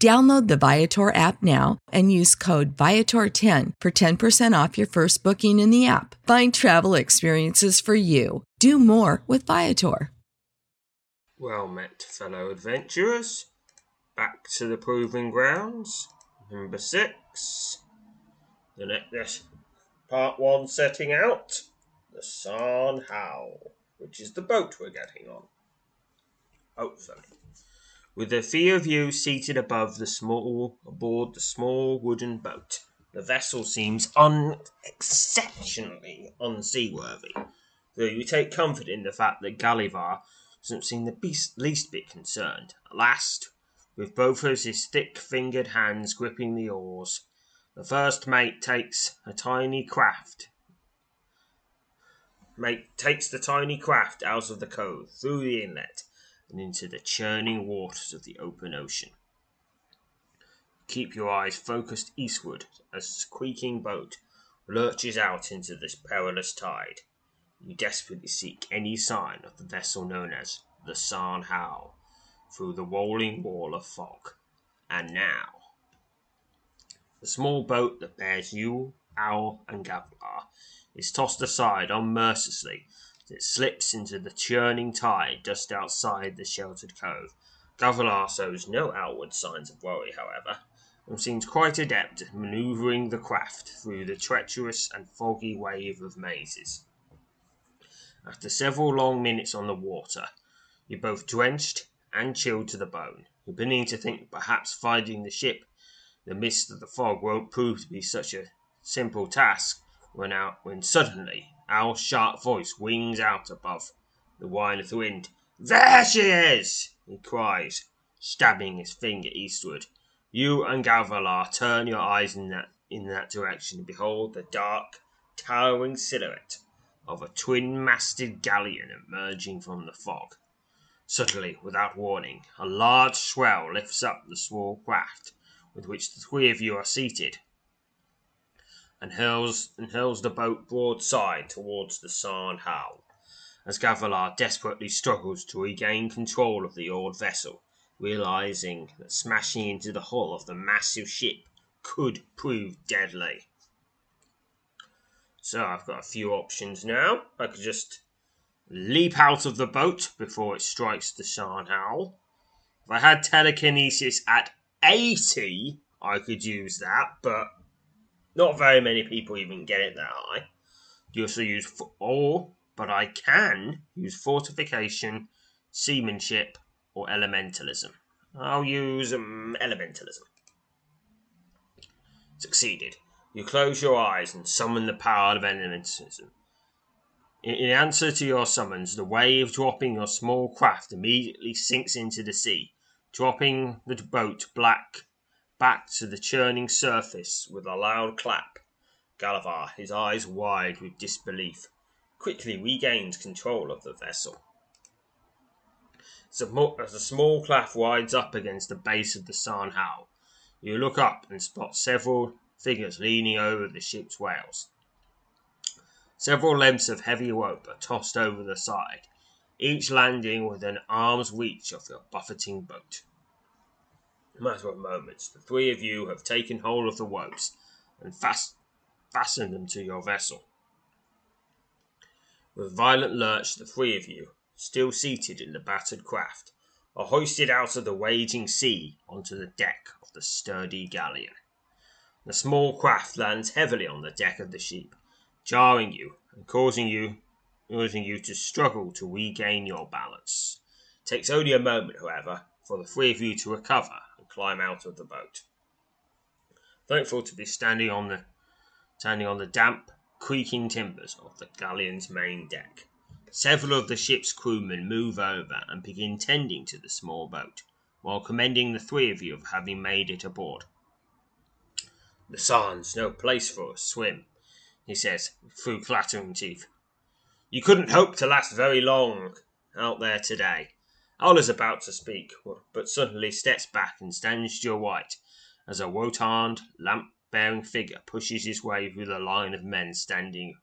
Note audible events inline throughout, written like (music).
Download the Viator app now and use code Viator10 for 10% off your first booking in the app. Find travel experiences for you. Do more with Viator. Well met, fellow adventurers. Back to the proving grounds. Number six. The next part one setting out. The San Howl, which is the boat we're getting on. Oh, Hopefully with a few of you seated above the small aboard the small wooden boat. The vessel seems unexceptionally unseaworthy, though you take comfort in the fact that Gavilar doesn't seem the beast, least bit concerned. At last, with both of his thick-fingered hands gripping the oars, the first mate takes a tiny craft. Mate takes the tiny craft out of the cove through the inlet and into the churning waters of the open ocean. Keep your eyes focused eastward as the squeaking boat lurches out into this perilous tide. You desperately seek any sign of the vessel known as the San Howl through the rolling wall of fog. And now, the small boat that bears you, Owl, and Gavilar is tossed aside unmercilessly it slips into the churning tide just outside the sheltered cove. Gavilar shows no outward signs of worry, however, and seems quite adept at manoeuvring the craft through the treacherous and foggy wave of mazes. After several long minutes on the water, you're both drenched and chilled to the bone. You're beginning to think perhaps finding the ship the midst of the fog won't prove to be such a simple task when out when suddenly Owl's sharp voice wings out above the whine of the wind. There she is! he cries, stabbing his finger eastward. You and Gavilar turn your eyes in that in that direction and behold the dark, towering silhouette of a twin-masted galleon emerging from the fog. Suddenly, without warning, a large swell lifts up the small craft with which the three of you are seated and hurls and hurls the boat broadside towards the San Howl, as Gavilar desperately struggles to regain control of the old vessel, realizing that smashing into the hull of the massive ship could prove deadly. So I've got a few options now. I could just leap out of the boat before it strikes the San Howl. If I had telekinesis at 80, I could use that, but not very many people even get it that high. You also use all, but I can use fortification, seamanship, or elementalism. I'll use um, elementalism. Succeeded. You close your eyes and summon the power of elementalism. In, in answer to your summons, the wave dropping your small craft immediately sinks into the sea, dropping the boat black back to the churning surface with a loud clap. Gavilar, his eyes wide with disbelief, quickly regains control of the vessel. As a small craft rides up against the base of the San Hao, you look up and spot several figures leaning over the ship's rails. Several lengths of heavy rope are tossed over the side, each landing within arm's reach of your buffeting boat matter of moments, the three of you have taken hold of the ropes and fast, fastened them to your vessel. With a violent lurch, the three of you, still seated in the battered craft, are hoisted out of the raging sea onto the deck of the sturdy galleon. The small craft lands heavily on the deck of the ship, jarring you and causing you causing you to struggle to regain your balance. It takes only a moment, however, for the three of you to recover climb out of the boat. Thankful to be standing on the standing on the damp, creaking timbers of the galleon's main deck. Several of the ship's crewmen move over and begin tending to the small boat, while commending the three of you of having made it aboard. The San's no place for a swim, he says, through clattering teeth. You couldn't hope to last very long out there today. Owl is about to speak, but suddenly steps back and stands to your right as a rotund, lamp bearing figure pushes his way through the line of men standing,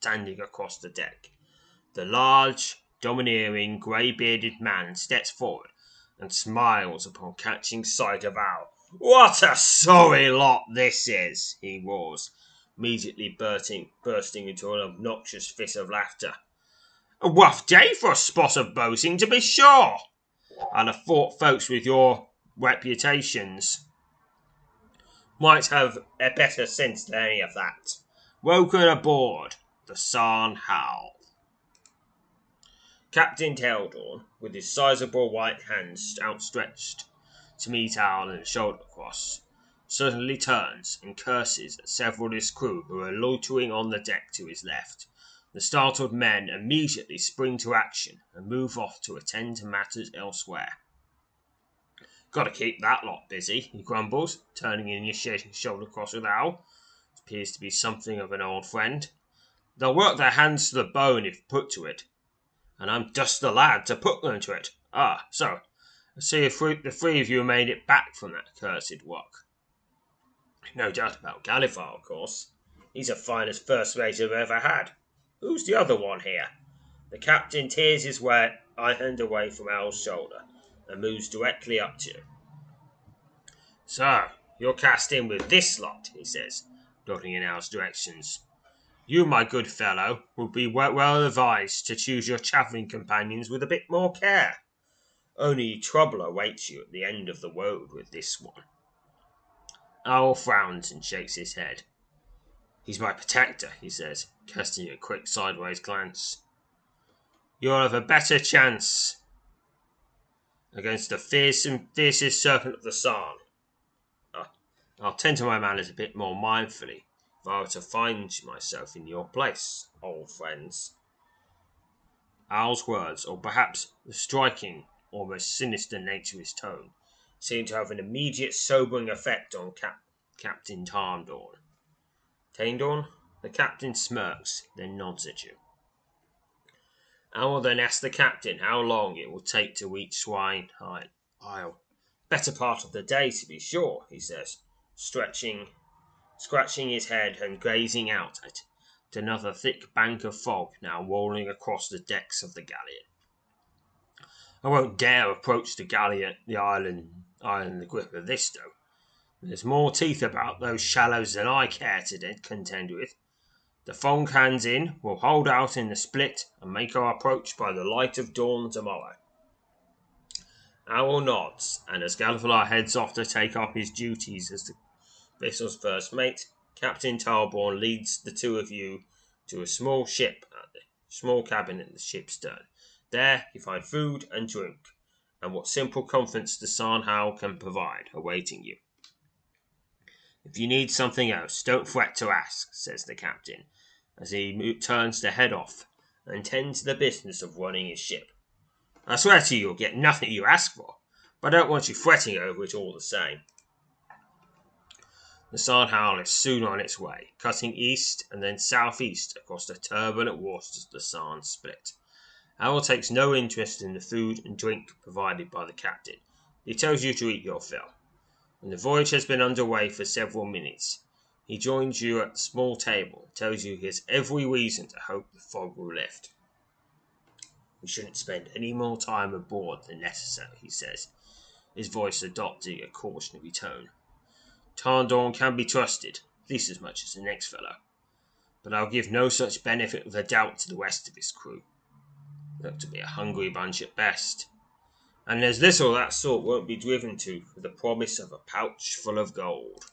standing across the deck. The large, domineering, grey bearded man steps forward and smiles upon catching sight of Owl. What a sorry lot this is, he roars, immediately bursting, bursting into an obnoxious fit of laughter. A rough day for a spot of boating, to be sure. And I'd thought folks with your reputations might have a better sense than any of that. Welcome aboard the San Hal. Captain Tarndorn, with his sizable white hands outstretched to meet Owl and shoulder across, suddenly turns and curses at several of his crew who are loitering on the deck to his left. The startled men immediately spring to action and move off to attend to matters elsewhere. Got to keep that lot busy, he grumbles, turning and initiating shoulder cross with Owl. Appears to be something of an old friend. They'll work their hands to the bone if put to it, and I'm just the lad to put them to it. Ah, so I see if the three of you made it back from that cursed work. No doubt about Gavilar, of course. He's the finest first mate I've ever had. Who's the other one here? The captain tears his way I hand away from Owl's shoulder and moves directly up to you. So, you're cast in with this lot, he says, looking in Owl's directions. You, my good fellow, would be well advised to choose your travelling companions with a bit more care. Only trouble awaits you at the end of the road with this one. Owl frowns and shakes his head. He's my protector, he says, casting a quick sideways glance. You'll have a better chance against the fearsome, fiercest serpent of the San. Uh, I'll tend to my manners a bit more mindfully if I were to find myself in your place, old friends. Owl's words, or perhaps the striking, almost sinister nature of his tone, seemed to have an immediate sobering effect on Cap- Captain Tarndorn. Tarndorn, the captain smirks, then nods at you. I will then ask the captain how long it will take to reach Shrine Isle. Better part of the day, to be sure, he says, stretching, scratching his head and gazing out at, at another thick bank of fog now rolling across the decks of the galleon. I won't dare approach the galleon, the island, island the grip of this, though. There's more teeth about those shallows than I care to contend with. The Fong hands in will hold out in the split and make our approach by the light of dawn tomorrow. Owl nods, and as Gavilar heads off to take up his duties as the vessel's first mate, Captain Tarndorn leads the two of you to a small ship at the small cabin at the ship's stern. There you find food and drink, and what simple comforts the San Hao can provide, awaiting you. If you need something else, don't fret to ask, says the captain, as he turns to head off and tend to the business of running his ship. I swear to you, you'll get nothing you ask for. but I don't want you fretting over it all the same. The Howl is soon on its way, cutting east and then southeast across the turbulent waters of the San split. Owl takes no interest in the food and drink provided by the captain. He tells you to eat your fill. When the voyage has been under way for several minutes, he joins you at the small table tells you he has every reason to hope the fog will lift. We shouldn't spend any more time aboard than necessary, he says, his voice adopting a cautionary tone. Tandon can be trusted, at least as much as the next fellow. But I'll give no such benefit of the doubt to the rest of his crew. Look to be a hungry bunch at best. And there's little that sort won't be driven to for the promise of a pouch full of gold.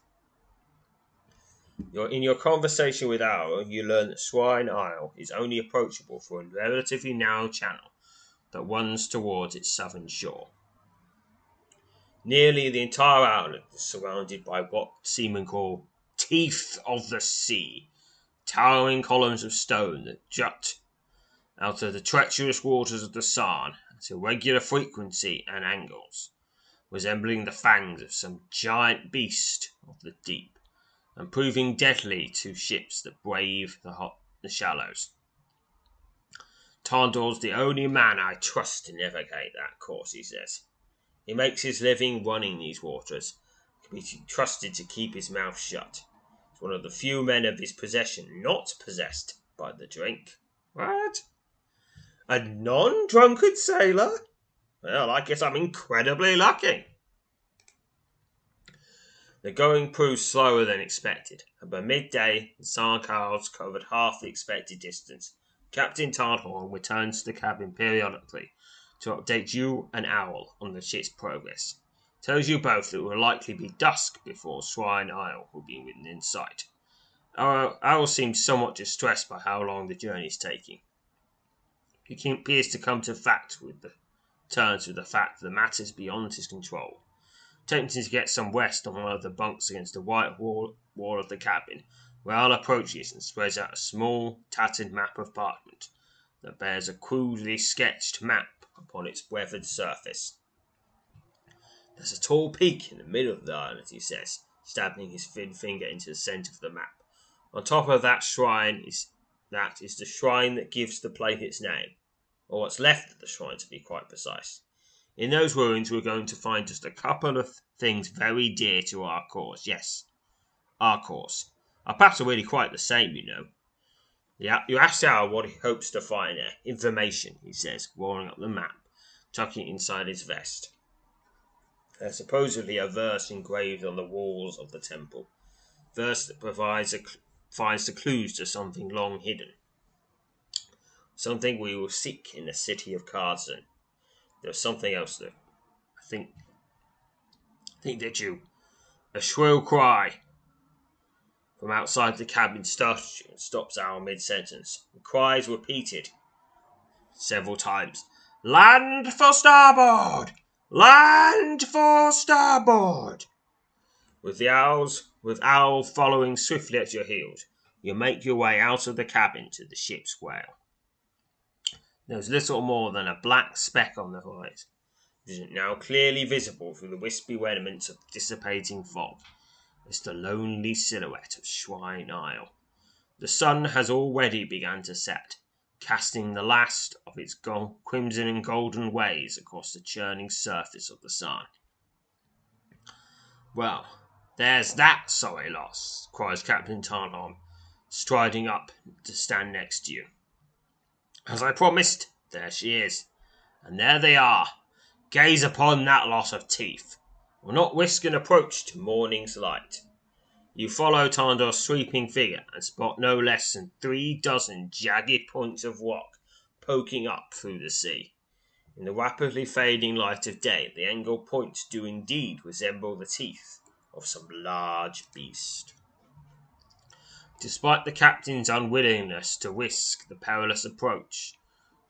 In your conversation with Owl, you learn that Shrine Isle is only approachable through a relatively narrow channel that runs towards its southern shore. Nearly the entire island is surrounded by what seamen call teeth of the sea, towering columns of stone that jut out of the treacherous waters of the San irregular frequency and angles, resembling the fangs of some giant beast of the deep, and proving deadly to ships that brave the, hot, the shallows. Tandor's the only man I trust to navigate that course, he says. He makes his living running these waters, can be trusted to keep his mouth shut. He's one of the few men of his possession not possessed by the drink. What? A non drunkard sailor? Well, I guess I'm incredibly lucky. The going proved slower than expected, and by midday the Sarcars covered half the expected distance. Captain Tarndorn returned to the cabin periodically to update you and Owl on the ship's progress. Tells you both that it will likely be dusk before Shrine Isle will be within sight. Owl seems somewhat distressed by how long the journey is taking. He appears to come to fact with the terms with the fact that the matter is beyond his control. Attempting to get some rest on one of the bunks against the white wall, wall of the cabin, Raoul approaches and spreads out a small, tattered map of parchment that bears a crudely sketched map upon its weathered surface. There's a tall peak in the middle of the island, he says, stabbing his thin finger into the centre of the map. On top of that shrine is that is the shrine that gives the place its name, or what's left of the shrine to be quite precise. In those ruins we're going to find just a couple of things very dear to our cause. Yes, our cause. Our paths are really quite the same, you know. Yeah, you ask Al what he hopes to find there. Information, he says, rolling up the map, tucking it inside his vest. There's supposedly a verse engraved on the walls of the temple. Verse that provides a, finds the clues to something long hidden. Something we will seek in the city of Cardston. There's something else though. I think I think that you a shrill cry from outside the cabin startles you and stops our mid sentence. The cries repeated several times. Land for starboard! Land for starboard! With the owls, with owl following swiftly at your heels, you make your way out of the cabin to the ship's whale. There was little more than a black speck on the horizon. It is now clearly visible through the wispy remnants of dissipating fog is the lonely silhouette of Swine Isle. The sun has already begun to set, casting the last of its crimson and golden rays across the churning surface of the sun. Well, there's that sorry loss, cries Captain Tarndorn, striding up to stand next to you. As I promised, there she is, and there they are. Gaze upon that lot of teeth We'll not risk an approach to morning's light. You follow Tandor's sweeping figure and spot no less than three dozen jagged points of rock poking up through the sea. In the rapidly fading light of day, the angled points do indeed resemble the teeth of some large beast. Despite the captain's unwillingness to risk the perilous approach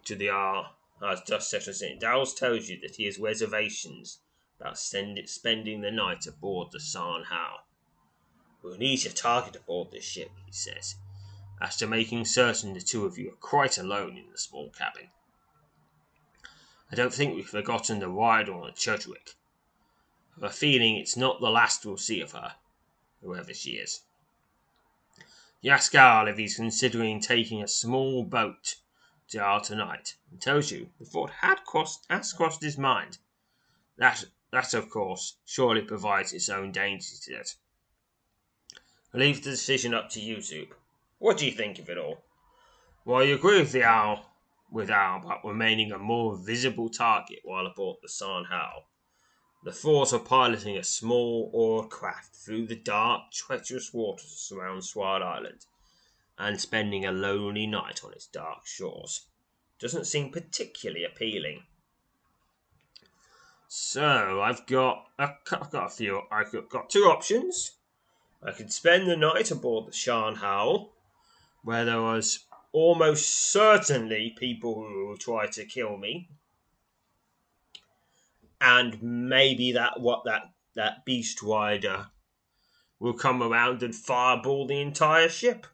to the R as dust settles in, Dowles tells you that he has reservations about it, spending the night aboard the San How. We'll need your target aboard this ship, he says, after making certain the two of you are quite alone in the small cabin. I don't think we've forgotten the ride on the Chudwick. I've a feeling it's not the last we'll see of her, whoever she is. You ask Al if he's considering taking a small boat to tonight, and tells you the thought had crossed has crossed his mind. That that of course surely provides its own dangers to it. I leave the decision up to you, Zoop. What do you think of it all? Well, you agree with the owl with Al about remaining a more visible target while aboard the San Hao. The thought of piloting a small oar craft through the dark, treacherous waters around Shrine Island and spending a lonely night on its dark shores doesn't seem particularly appealing. So I've got I've got a few. I've got two options. I could spend the night aboard the Shan Hao, where there was almost certainly people who will try to kill me, and maybe that what that that beast rider will come around and fireball the entire ship.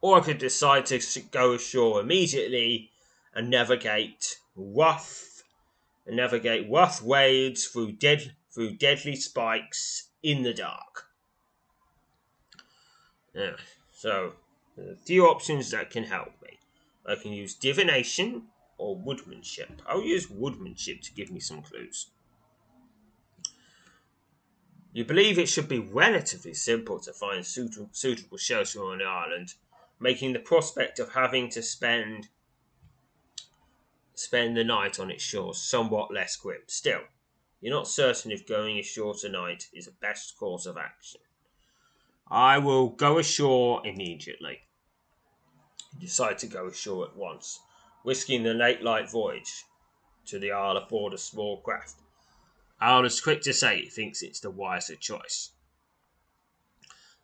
Or I could decide to go ashore immediately and navigate rough and navigate rough waves through dead through deadly spikes in the dark. Yeah, so a few options that can help me. I can use divination or woodmanship. I'll use woodmanship to give me some clues. You believe it should be relatively simple to find suitable, shelter on the island, making the prospect of having to spend spend the night on its shores somewhat less grim. Still, you're not certain if going ashore tonight is the best course of action. I will go ashore immediately. You decide to go ashore at once, risking the late light voyage to the Isle aboard a small craft. Al is quick to say he thinks it's the wiser choice.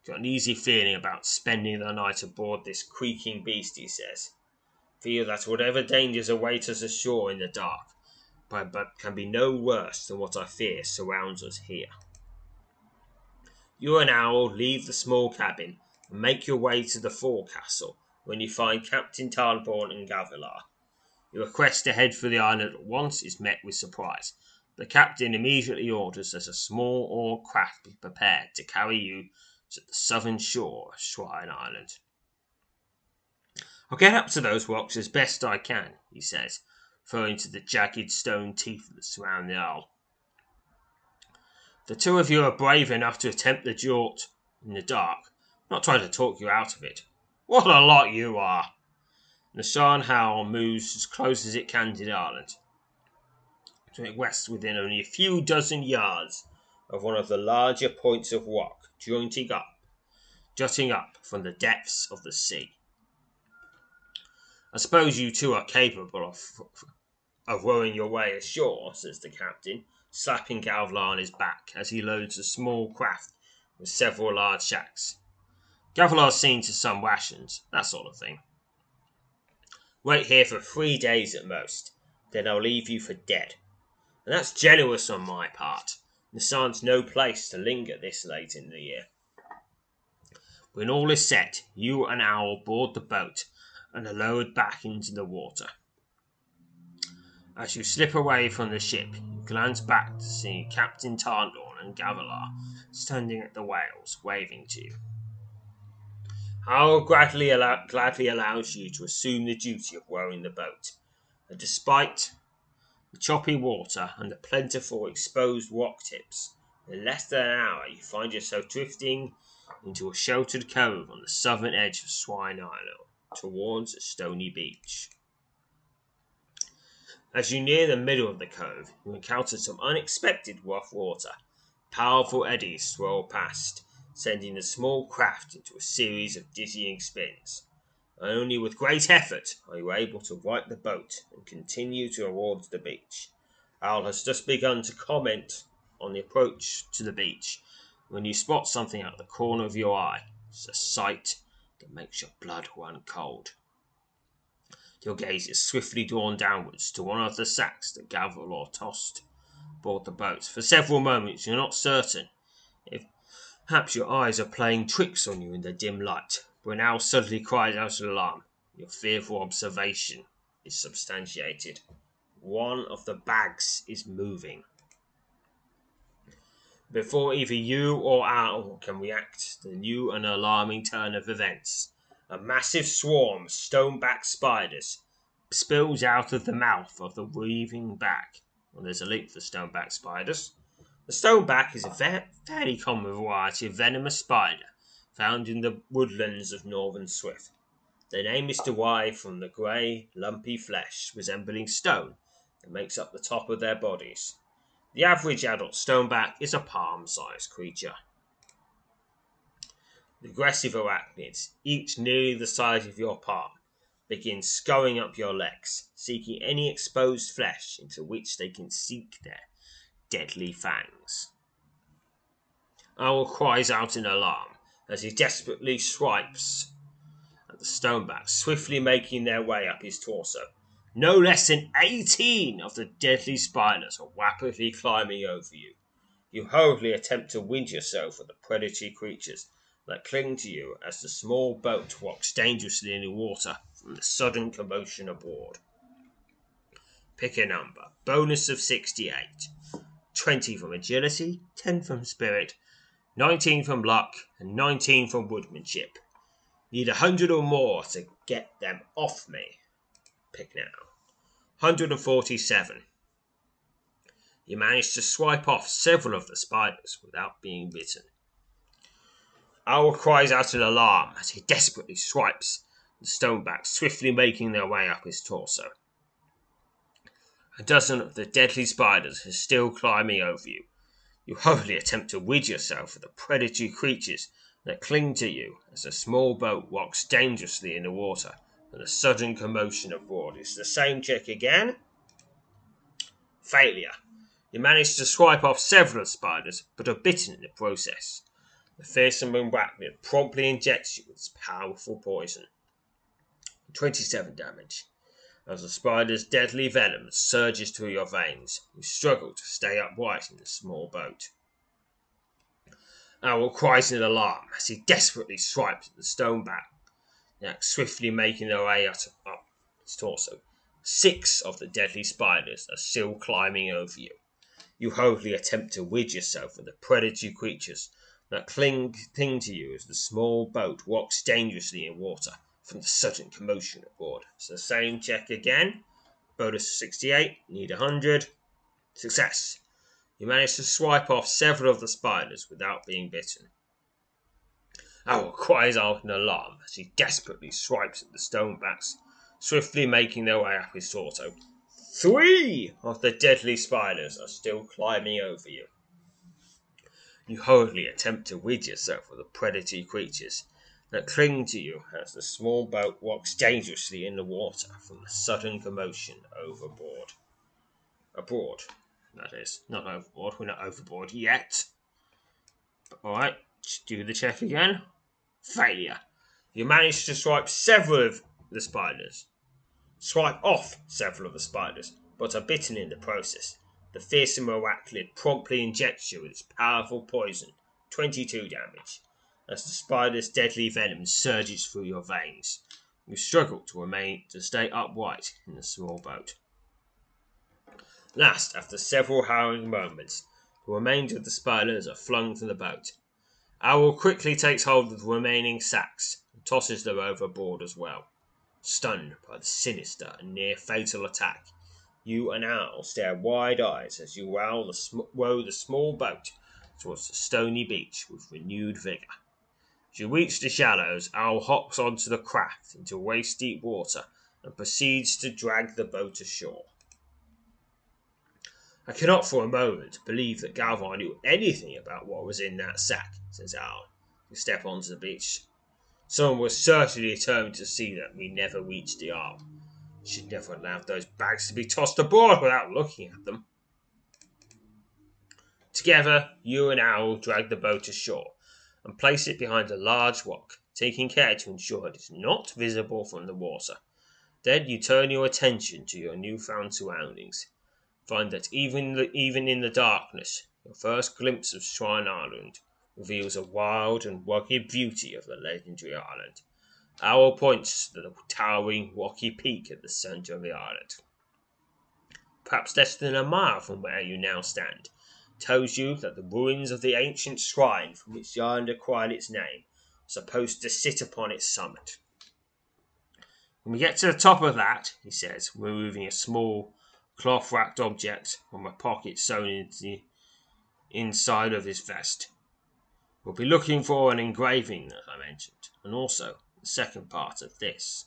Got an easy feeling about spending the night aboard this creaking beast, he says. Feel that whatever dangers await us ashore in the dark, but, but can be no worse than what I fear surrounds us here. You and Owl leave the small cabin and make your way to the forecastle when you find Captain Tarndorn and Gavilar. Your request to head for the island at once is met with surprise. The captain immediately orders that a small oar craft be prepared to carry you to the southern shore of Shrine Island. I'll get up to those rocks as best I can, he says, referring to the jagged stone teeth that surround the isle. The two of you are brave enough to attempt the jaunt in the dark. I'm not trying to talk you out of it. What a lot you are! The Shan Hao moves as close as it can to the island, to it west within only a few dozen yards of one of the larger points of rock jutting up, jutting up from the depths of the sea. I suppose you two are capable of of rowing your way ashore, says the captain, slapping Gavilar on his back as he loads a small craft with several large shacks. Gavilar's seen to some rations, that sort of thing. Wait here for three days at most, then I'll leave you for dead. And that's generous on my part. Sun's no place to linger this late in the year. When all is set, you and Owl board the boat and are lowered back into the water. As you slip away from the ship, you glance back to see Captain Tarndorn and Gavilar standing at the whales, waving to you. Hal gladly, allow- gladly allows you to assume the duty of rowing the boat, and despite the choppy water and the plentiful exposed rock tips, in less than an hour you find yourself drifting into a sheltered cove on the southern edge of Shrine Island towards a stony beach. As you near the middle of the cove, you encounter some unexpected rough water. Powerful eddies swirl past, sending the small craft into a series of dizzying spins. Only with great effort are you able to right the boat and continue towards the beach. Al has just begun to comment on the approach to the beach when you spot something out of the corner of your eye. It's a sight that makes your blood run cold. Your gaze is swiftly drawn downwards to one of the sacks that Gavilar tossed aboard the boat. For several moments you're not certain if perhaps your eyes are playing tricks on you in the dim light, now suddenly cries out in alarm. Your fearful observation is substantiated. One of the bags is moving. Before either you or Al oh, can react the new and alarming turn of events, a massive swarm of stoneback spiders spills out of the mouth of the weaving back. Well, there's a link for stoneback spiders. The stoneback is a fairly common variety of venomous spider found in the woodlands of northern Swift. Their name is derived from the grey, lumpy flesh resembling stone that makes up the top of their bodies. The average adult stoneback is a palm sized creature. The aggressive arachnids, each nearly the size of your palm, begin scurrying up your legs, seeking any exposed flesh into which they can sink their deadly fangs. Owl cries out in alarm as he desperately swipes at the stoneback, swiftly making their way up his torso. No less than eighteen of the deadly spiders are rapidly climbing over you. You hurriedly attempt to wind yourself at the predatory creatures that cling to you as the small boat rocks dangerously in the water from the sudden commotion aboard. Pick a number. Bonus of 68. 20 from agility, 10 from spirit, 19 from luck, and 19 from woodmanship. Need a 100 or more to get them off me. Pick now. 147. You manage to swipe off several of the spiders without being bitten. Owl cries out in alarm as he desperately swipes the stoneback, swiftly making their way up his torso. A dozen of the deadly spiders are still climbing over you. You hurriedly attempt to rid yourself of the predatory creatures that cling to you as a small boat rocks dangerously in the water and a sudden commotion aboard. It's the same check again. Failure. You manage to swipe off several spiders, but are bitten in the process. The fearsome arachnid promptly injects you with its powerful poison. 27 damage. As the spider's deadly venom surges through your veins, you struggle to stay upright in the small boat. Owl cries in alarm as he desperately swipes at the stone back, swiftly making their way up his torso. Six of the deadly spiders are still climbing over you. You hurriedly attempt to rid yourself of the predatory creatures that cling, cling to you as the small boat rocks dangerously in water from the sudden commotion aboard. So the same check again. Bonus 68, need 100. Success. You manage to swipe off several of the spiders without being bitten. Owl cries out in alarm as he desperately swipes at the stone stonebacks, swiftly making their way up his torso. Three of the deadly spiders are still climbing over you. You hurriedly attempt to rid yourself of the predatory creatures that cling to you as the small boat rocks dangerously in the water from the sudden commotion overboard. Abroad, that is. Not overboard. We're not overboard yet. Alright, do the check again. Failure. You manage to swipe several of the spiders. Swipe off several of the spiders, but are bitten in the process. The fearsome arachnid promptly injects you with its powerful poison. 22 damage as the spider's deadly venom surges through your veins. You struggle to remain to stay upright in the small boat. Last, after several harrowing moments, the remains of the spiders are flung from the boat. Owl quickly takes hold of the remaining sacks and tosses them overboard as well. Stunned by the sinister and near fatal attack, you and Owl stare wide eyes as you row the, sm- row the small boat towards the stony beach with renewed vigour. As you reach the shallows, Owl hops onto the craft into waist deep water and proceeds to drag the boat ashore. I cannot for a moment believe that Gavilar knew anything about what was in that sack, says Owl. We step onto the beach. Someone was certainly determined to see that we never reached the arm. Should never allowed those bags to be tossed aboard without looking at them. Together, you and Owl drag the boat ashore and place it behind a large rock, taking care to ensure it is not visible from the water. Then you turn your attention to your newfound surroundings. Find that even, even in the darkness, your first glimpse of Shrine Island reveals a wild and rugged beauty of the legendary island. Owl points to the towering rocky peak at the centre of the island. Perhaps less than a mile from where you now stand, tells you that the ruins of the ancient shrine from which the island acquired its name are supposed to sit upon its summit. When we get to the top of that, he says, removing a small cloth wrapped object from a pocket sewn into the inside of his vest, we'll be looking for an engraving that I mentioned, and also the second part of this.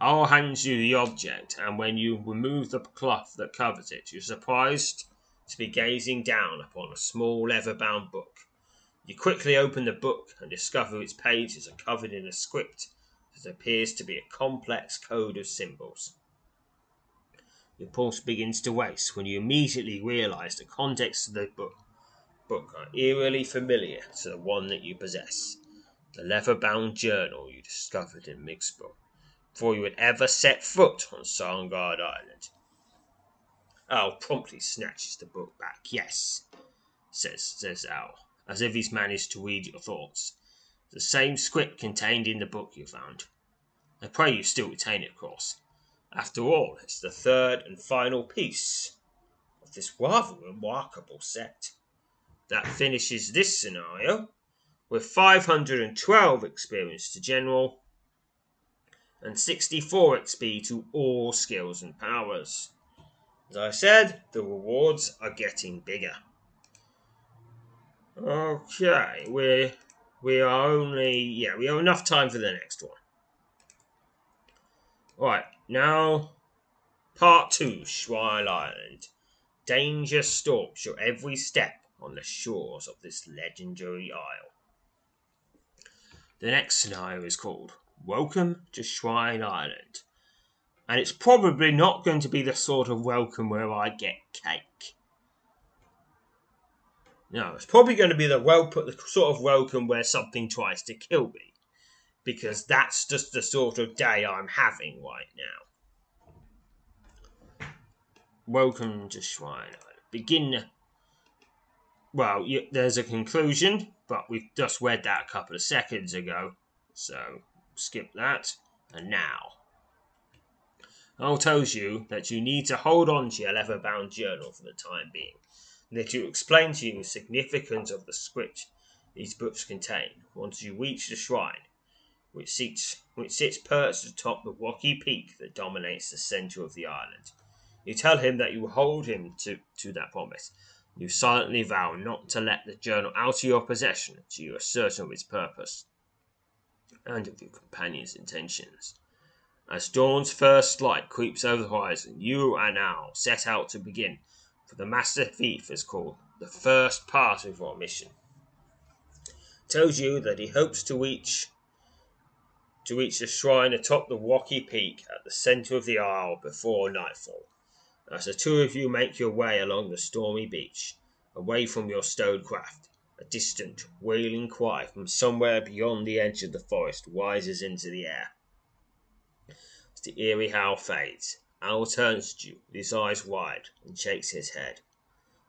I'll hand you the object, and when you remove the cloth that covers it, you're surprised to be gazing down upon a small leather bound book. You quickly open the book and discover its pages are covered in a script that appears to be a complex code of symbols. Your pulse begins to race when you immediately realize the context of the book, book are eerily familiar to the one that you possess the leather bound journal you discovered in Mixborough before you had ever set foot on Sarngard Island. Al promptly snatches the book back. Yes, says says Al, as if he's managed to read your thoughts. The same script contained in the book you found. I pray you still retain it, of course. After all, it's the third and final piece of this rather remarkable set. That finishes this scenario with 512 experience to general and 64 XP to all skills and powers. As I said, the rewards are getting bigger. Okay, we we are only yeah we have enough time for the next one. Right now, part two, Shrine Island. Danger stalks your every step on the shores of this legendary isle. The next scenario is called Welcome to Shrine Island. And it's probably not going to be the sort of welcome where I get cake. No, it's probably going to be the welcome, the sort of welcome where something tries to kill me, because that's just the sort of day I'm having right now. Welcome to Shrine. Begin. Well, you, there's a conclusion, but we've just read that a couple of seconds ago, so skip that. And now, Al tells you that you need to hold on to your leather bound journal for the time being, and that you explain to you the significance of the script these books contain once you reach the shrine, which sits, which sits perched atop the rocky peak that dominates the centre of the island. You tell him that you hold him to, to that promise. You silently vow not to let the journal out of your possession until you are certain of its purpose and of your companion's intentions. As dawn's first light creeps over the horizon, you and Al set out to begin, for the Master Thief is called the first part of your mission. Tells you that he hopes to reach to reach the shrine atop the rocky peak at the centre of the isle before nightfall. As the two of you make your way along the stormy beach, away from your stowed craft, a distant, wailing cry from somewhere beyond the edge of the forest rises into the air. The eerie howl fades, Owl turns to you, his eyes wide, and shakes his head.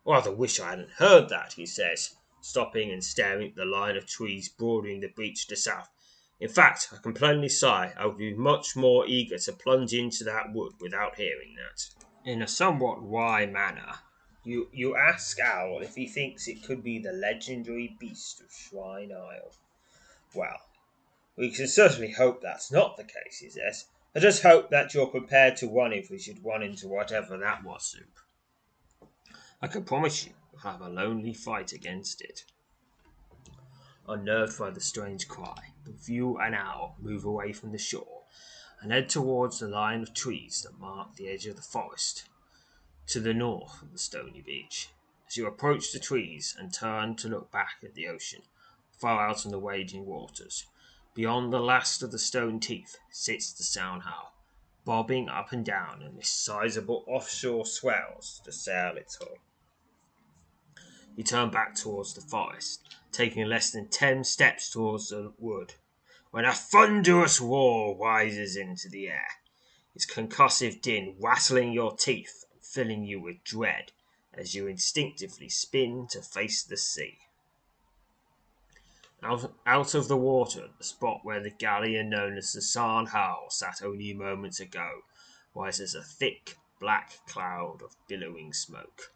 Rather wish I hadn't heard that, he says, stopping and staring at the line of trees bordering the beach to south. In fact, I can plainly say I would be much more eager to plunge into that wood without hearing that. In a somewhat wry manner, you you ask Owl if he thinks it could be the legendary beast of Shrine Isle. Well, we can certainly hope that's not the case, he says. I just hope that you're prepared to run if we should run into whatever that was, Soup. I can promise you we'll have a lonely fight against it. Unnerved by the strange cry, the you and Owl move away from the shore and head towards the line of trees that mark the edge of the forest to the north of the stony beach. As you approach the trees and turn to look back at the ocean, far out on the raging waters, beyond the last of the stone teeth sits the sound howl, bobbing up and down in this sizable offshore swells to sail its hull. He turned back towards the forest, taking less than ten steps towards the wood, when a thunderous roar rises into the air, its concussive din rattling your teeth and filling you with dread as you instinctively spin to face the sea. Out, of the water, at the spot where the galleon known as the San Howl sat only moments ago, rises a thick black cloud of billowing smoke.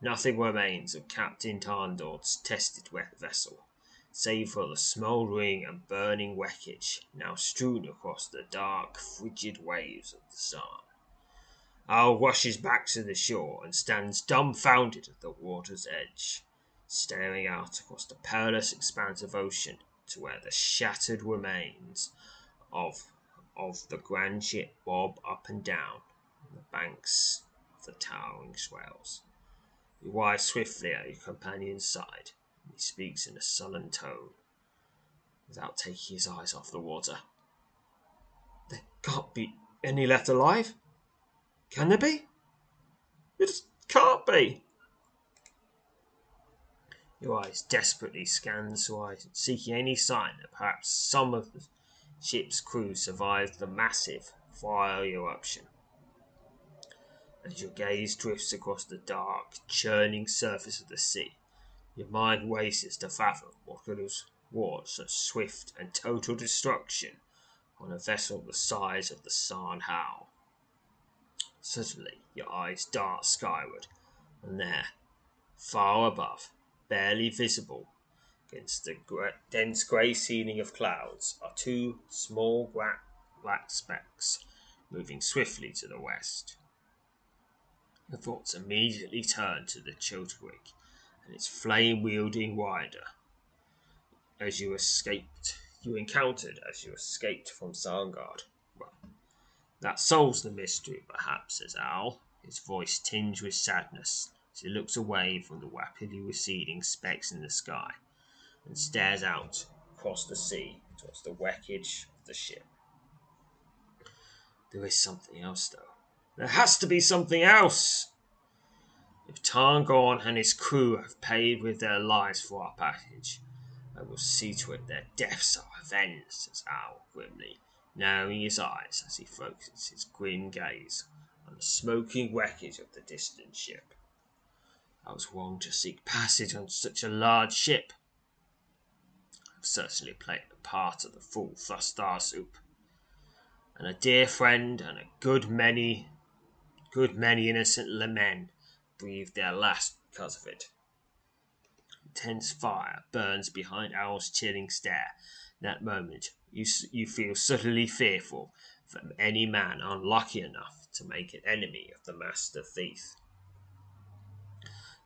Nothing remains of Captain Tarndorn's tested vessel, save for the smouldering and burning wreckage now strewn across the dark, frigid waves of the Sarn. Owl rushes back to the shore and stands dumbfounded at the water's edge, staring out across the perilous expanse of ocean to where the shattered remains of of the grand ship bob up and down the banks of the towering swells. You rise swiftly at your companion's side, and he speaks in a sullen tone, without taking his eyes off the water. There can't be any left alive. Can there be? It can't be. Your eyes desperately scan the horizon, seeking any sign that perhaps some of the ship's crew survived the massive fire eruption. As your gaze drifts across the dark, churning surface of the sea, your mind races to fathom what could have wrought such swift and total destruction on a vessel the size of the San Hao. Suddenly, your eyes dart skyward, and there, far above, barely visible against the dense grey ceiling of clouds, are two small black specks moving swiftly to the west. Your thoughts immediately turn to the Chiltawig and its flame-wielding rider, as you escaped, you encountered as you escaped from Sarngard. Well, that solves the mystery, perhaps, says Owl, his voice tinged with sadness he looks away from the rapidly receding specks in the sky and stares out across the sea towards the wreckage of the ship. There is something else, though. There has to be something else. If Tarndorn and his crew have paid with their lives for our passage, I will see to it their deaths are avenged, says Owl grimly, narrowing his eyes as he focuses his grim gaze on the smoking wreckage of the distant ship. I was wrong to seek passage on such a large ship. I've certainly played the part of the fool Thustar Soup, and a dear friend and a good many good many innocent men breathed their last because of it. Intense fire burns behind Owl's chilling stare. In that moment, you, you feel subtly fearful from any man unlucky enough to make an enemy of the master thief.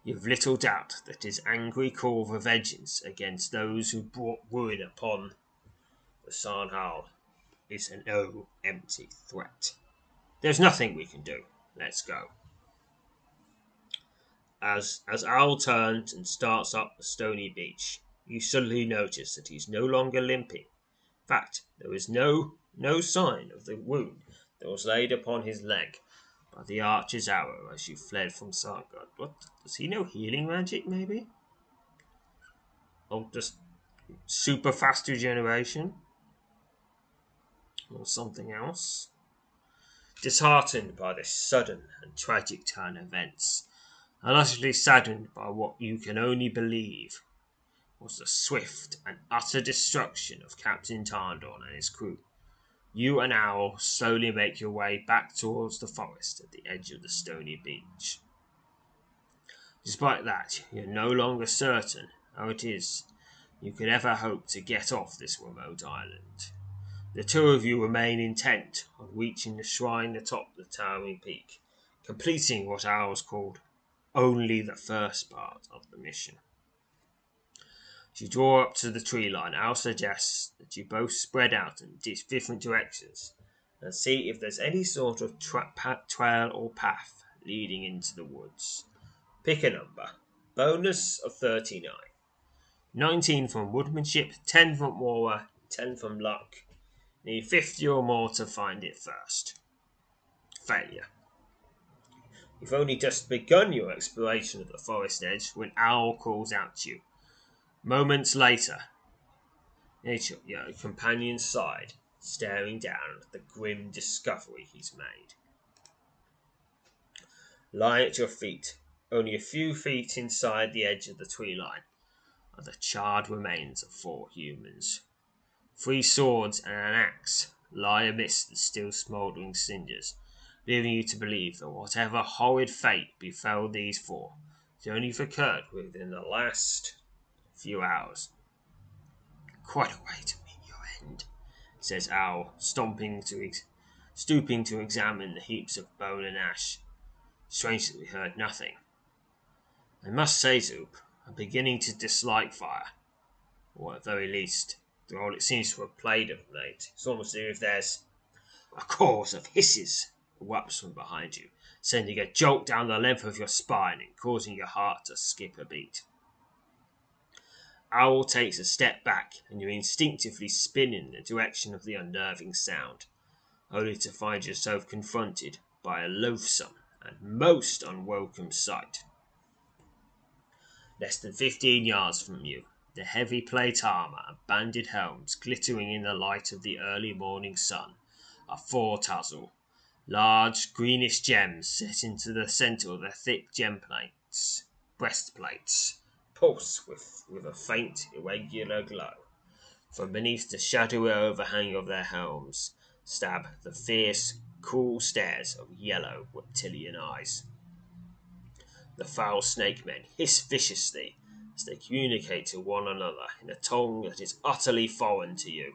You've little doubt that his angry call for vengeance against those who brought ruin upon the Sarnhal is an no empty threat. There's nothing we can do. Let's go. As as Owl turns and starts up the stony beach, you suddenly notice that he's no longer limping. In fact, there is no no sign of the wound that was laid upon his leg by the archer's arrow as you fled from Sargard. What does he know healing magic maybe? Or just super fast regeneration? Or something else? Disheartened by this sudden and tragic turn of events, and utterly saddened by what you can only believe was the swift and utter destruction of Captain Tarndorn and his crew, you and Owl slowly make your way back towards the forest at the edge of the stony beach. Despite that, you're no longer certain how it is you could ever hope to get off this remote island. The two of you remain intent on reaching the shrine atop the towering peak, completing what Owls called only the first part of the mission. You draw up to the tree line, I'll suggest that you both spread out in different directions and see if there's any sort of tra- trail or path leading into the woods. Pick a number. Bonus of 39. 19 from woodmanship, 10 from war, 10 from luck, Need 50 or more to find it first. Failure. You've only just begun your exploration of the forest edge when Owl calls out to you. Moments later, at your companion's side, staring down at the grim discovery he's made. Lie at your feet, only a few feet inside the edge of the tree line, are the charred remains of four humans. Three swords and an axe lie amidst the still smouldering cinders, leaving you to believe that whatever horrid fate befell these four It only occurred within the last few hours. Quite a way to meet your end, says Owl, stomping to ex- stooping to examine the heaps of bone and ash. Strange that we heard nothing. I must say, Zoop, I'm beginning to dislike fire, or at very least, the role it seems to have played of late. It's almost as if there's a chorus of hisses erupts from behind you, sending a jolt down the length of your spine and causing your heart to skip a beat. Owl takes a step back, and you instinctively spin in the direction of the unnerving sound, only to find yourself confronted by a loathsome and most unwelcome sight. Less than fifteen yards from you, the heavy plate armor and banded helms glittering in the light of the early morning sun, are four-tassel, large greenish gems set into the center of the thick gem plates, breastplates, pulse with, with a faint, irregular glow. From beneath the shadowy overhang of their helms stab the fierce, cool stares of yellow reptilian eyes. The foul snake men hiss viciously as they communicate to one another in a tongue that is utterly foreign to you.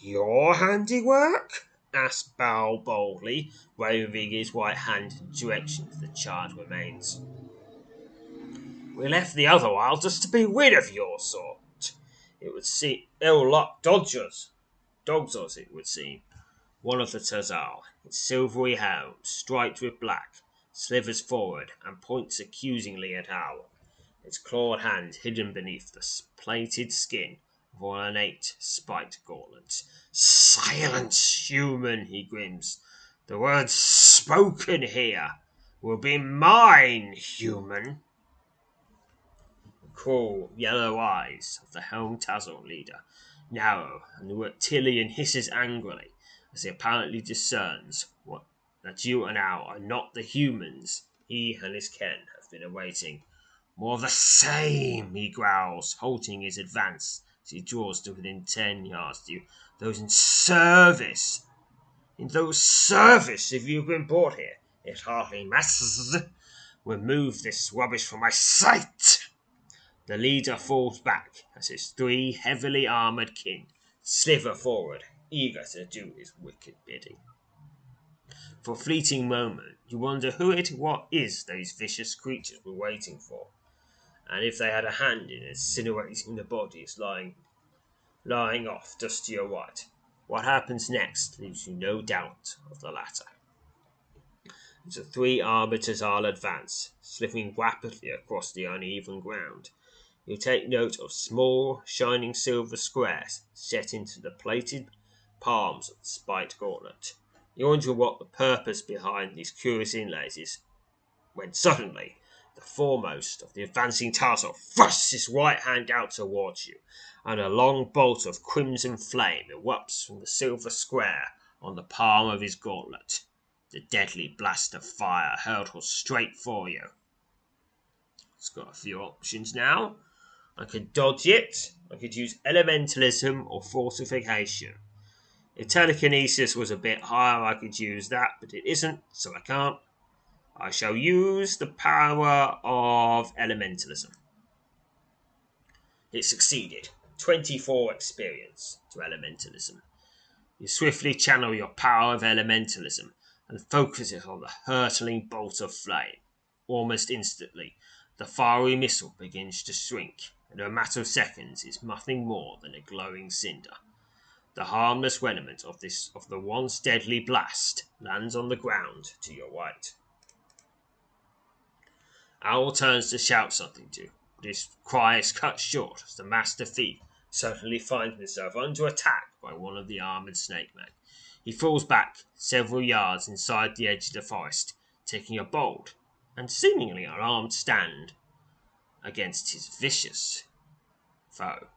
Your handiwork? asked Bow boldly, waving his right hand in the direction of the charred remains. We left the other isle just to be rid of your sort. It would seem ill luck dodgers, dogs us, it would seem. One of the Tazal, its silvery helm striped with black, slithers forward and points accusingly at Owl, its clawed hand hidden beneath the plated skin of an ornate spiked gauntlet. Silence, human, he grins. The words spoken here will be mine, human. Cruel yellow eyes of the Helm Tazal leader narrow, and reptilian hisses angrily as he apparently discerns what that you and Owl are not the humans he and his ken have been awaiting. More of the same, he growls, halting his advance as he draws to within ten yards of you. Those in service, in those service, if you've been brought here, it hardly matters. Remove this rubbish from my sight. The leader falls back as his three heavily armored kin slither forward, eager to do his wicked bidding. For a fleeting moment, you wonder who it what is those vicious creatures were waiting for, and if they had a hand in incinerating the bodies lying lying off just to your right. What happens next leaves you no doubt of the latter. The three arbiters all advance, slipping rapidly across the uneven ground. You take note of small, shining silver squares set into the plated palms of the spiked gauntlet. You wonder what the purpose behind these curious inlays is, when suddenly the foremost of the advancing Tazal thrusts his right hand out towards you, and a long bolt of crimson flame erupts from the silver square on the palm of his gauntlet. The deadly blast of fire hurtles straight for you. It's got a few options now. I could dodge it, I could use elementalism or fortification. If telekinesis was a bit higher, I could use that, but it isn't, so I can't. I shall use the power of elementalism. It succeeded. 24 experience to elementalism. You swiftly channel your power of elementalism and focus it on the hurtling bolt of flame. Almost instantly, the fiery missile begins to shrink in a matter of seconds is nothing more than a glowing cinder. The harmless remnant of this of the once deadly blast lands on the ground to your right. Owl turns to shout something to but his cry is cut short as the master thief suddenly finds himself under attack by one of the armored snake men. He falls back several yards inside the edge of the forest, taking a bold and seemingly unarmed stand against his vicious foe.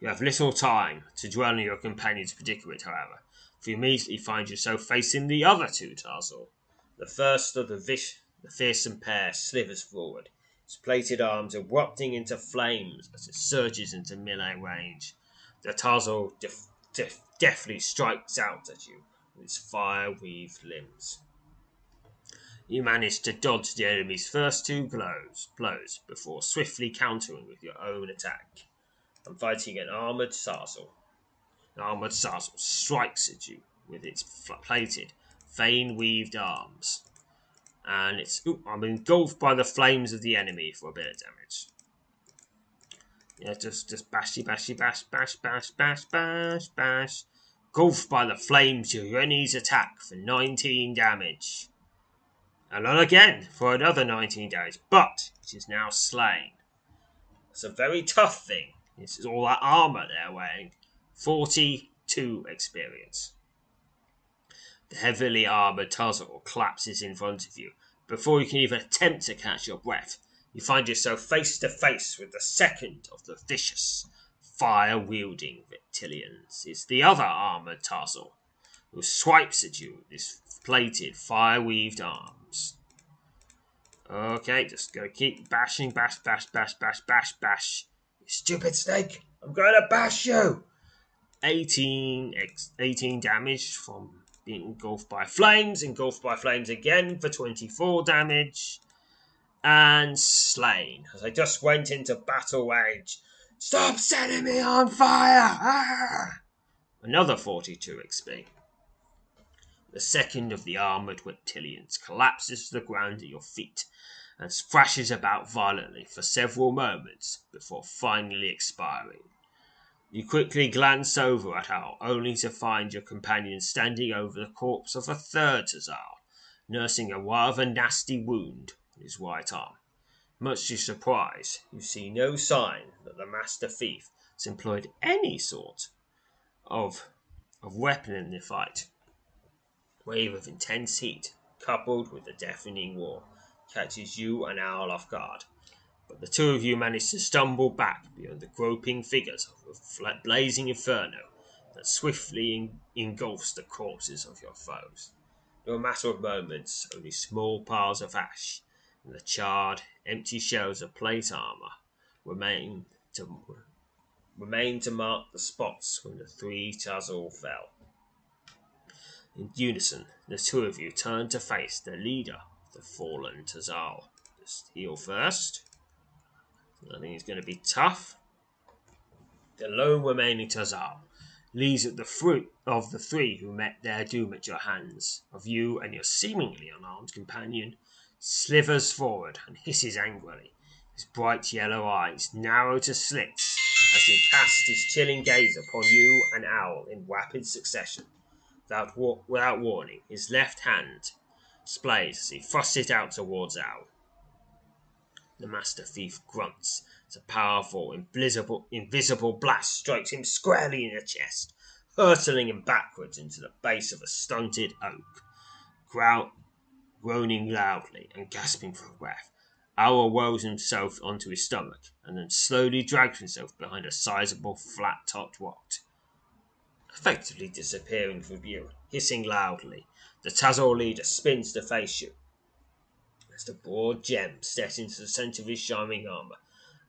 You have little time to dwell on your companion's predicament, however, for you immediately find yourself facing the other two Tazal. The first of the, vish- the fearsome pair slithers forward, its plated arms erupting into flames as it surges into melee range. The Tazal def- def- deftly strikes out at you with its fire weaved limbs. You manage to dodge the enemy's first two blows, blows before swiftly countering with your own attack. I'm fighting an armored Sarzel. An armored Sarzel strikes at you with its plated, vein weaved arms. And it's. Ooh, I'm engulfed by the flames of the enemy for a bit of damage. Yeah, just just bashy, bashy, bash, bash, bash, bash, bash, bash. Engulfed by the flames, your enemy's attack for 19 damage. And on again for another 19 days, but it is now slain. It's a very tough thing. This is all that armor they're wearing. 42 experience. The heavily armored Tuzzle collapses in front of you. Before you can even attempt to catch your breath, you find yourself face to face with the second of the vicious, fire wielding reptilians. It's the other armored Tuzzle who swipes at you with his plated, fire weaved arms. Okay, just go keep bashing, bash, bash, bash, bash, bash, bash. You stupid snake! I'm to bash you! 18, 18 damage from being engulfed by flames, engulfed by flames again for 24 damage, and slain as I just went into battle rage. Stop setting me on fire! Ah! Another 42 XP. The second of the armored reptilians collapses to the ground at your feet and thrashes about violently for several moments before finally expiring. You quickly glance over at Al, only to find your companion standing over the corpse of a third Tazal, nursing a rather nasty wound on his right arm. Much to your surprise, you see no sign that the master thief has employed any sort of, of weapon in the fight wave of intense heat, coupled with the deafening roar, catches you and Owl off guard. But the two of you manage to stumble back beyond the groping figures of a blazing inferno that swiftly engulfs the corpses of your foes. In a matter of moments, only small piles of ash and the charred, empty shells of plate armor remain to remain to mark the spots when the three Tazal fell. In unison, the two of you turn to face the leader of the fallen Tazal. Just heal first. I think it's going to be tough. The lone remaining Tazal leaves at the fruit of the three who met their doom at your hands. Of you and your seemingly unarmed companion, slithers forward and hisses angrily, his bright yellow eyes narrow to slits as he casts his chilling gaze upon you and Owl in rapid succession without, wa- without warning, his left hand splayed as he thrusts it out towards Al. The master thief grunts as a powerful, invisible, invisible blast strikes him squarely in the chest, hurtling him backwards into the base of a stunted oak. Growl, groaning loudly and gasping for breath, Owl rolls himself onto his stomach and then slowly drags himself behind a sizable flat topped rock effectively disappearing from view, hissing loudly. The Tazal leader spins to face you. As the broad gem set into the center of his shining armor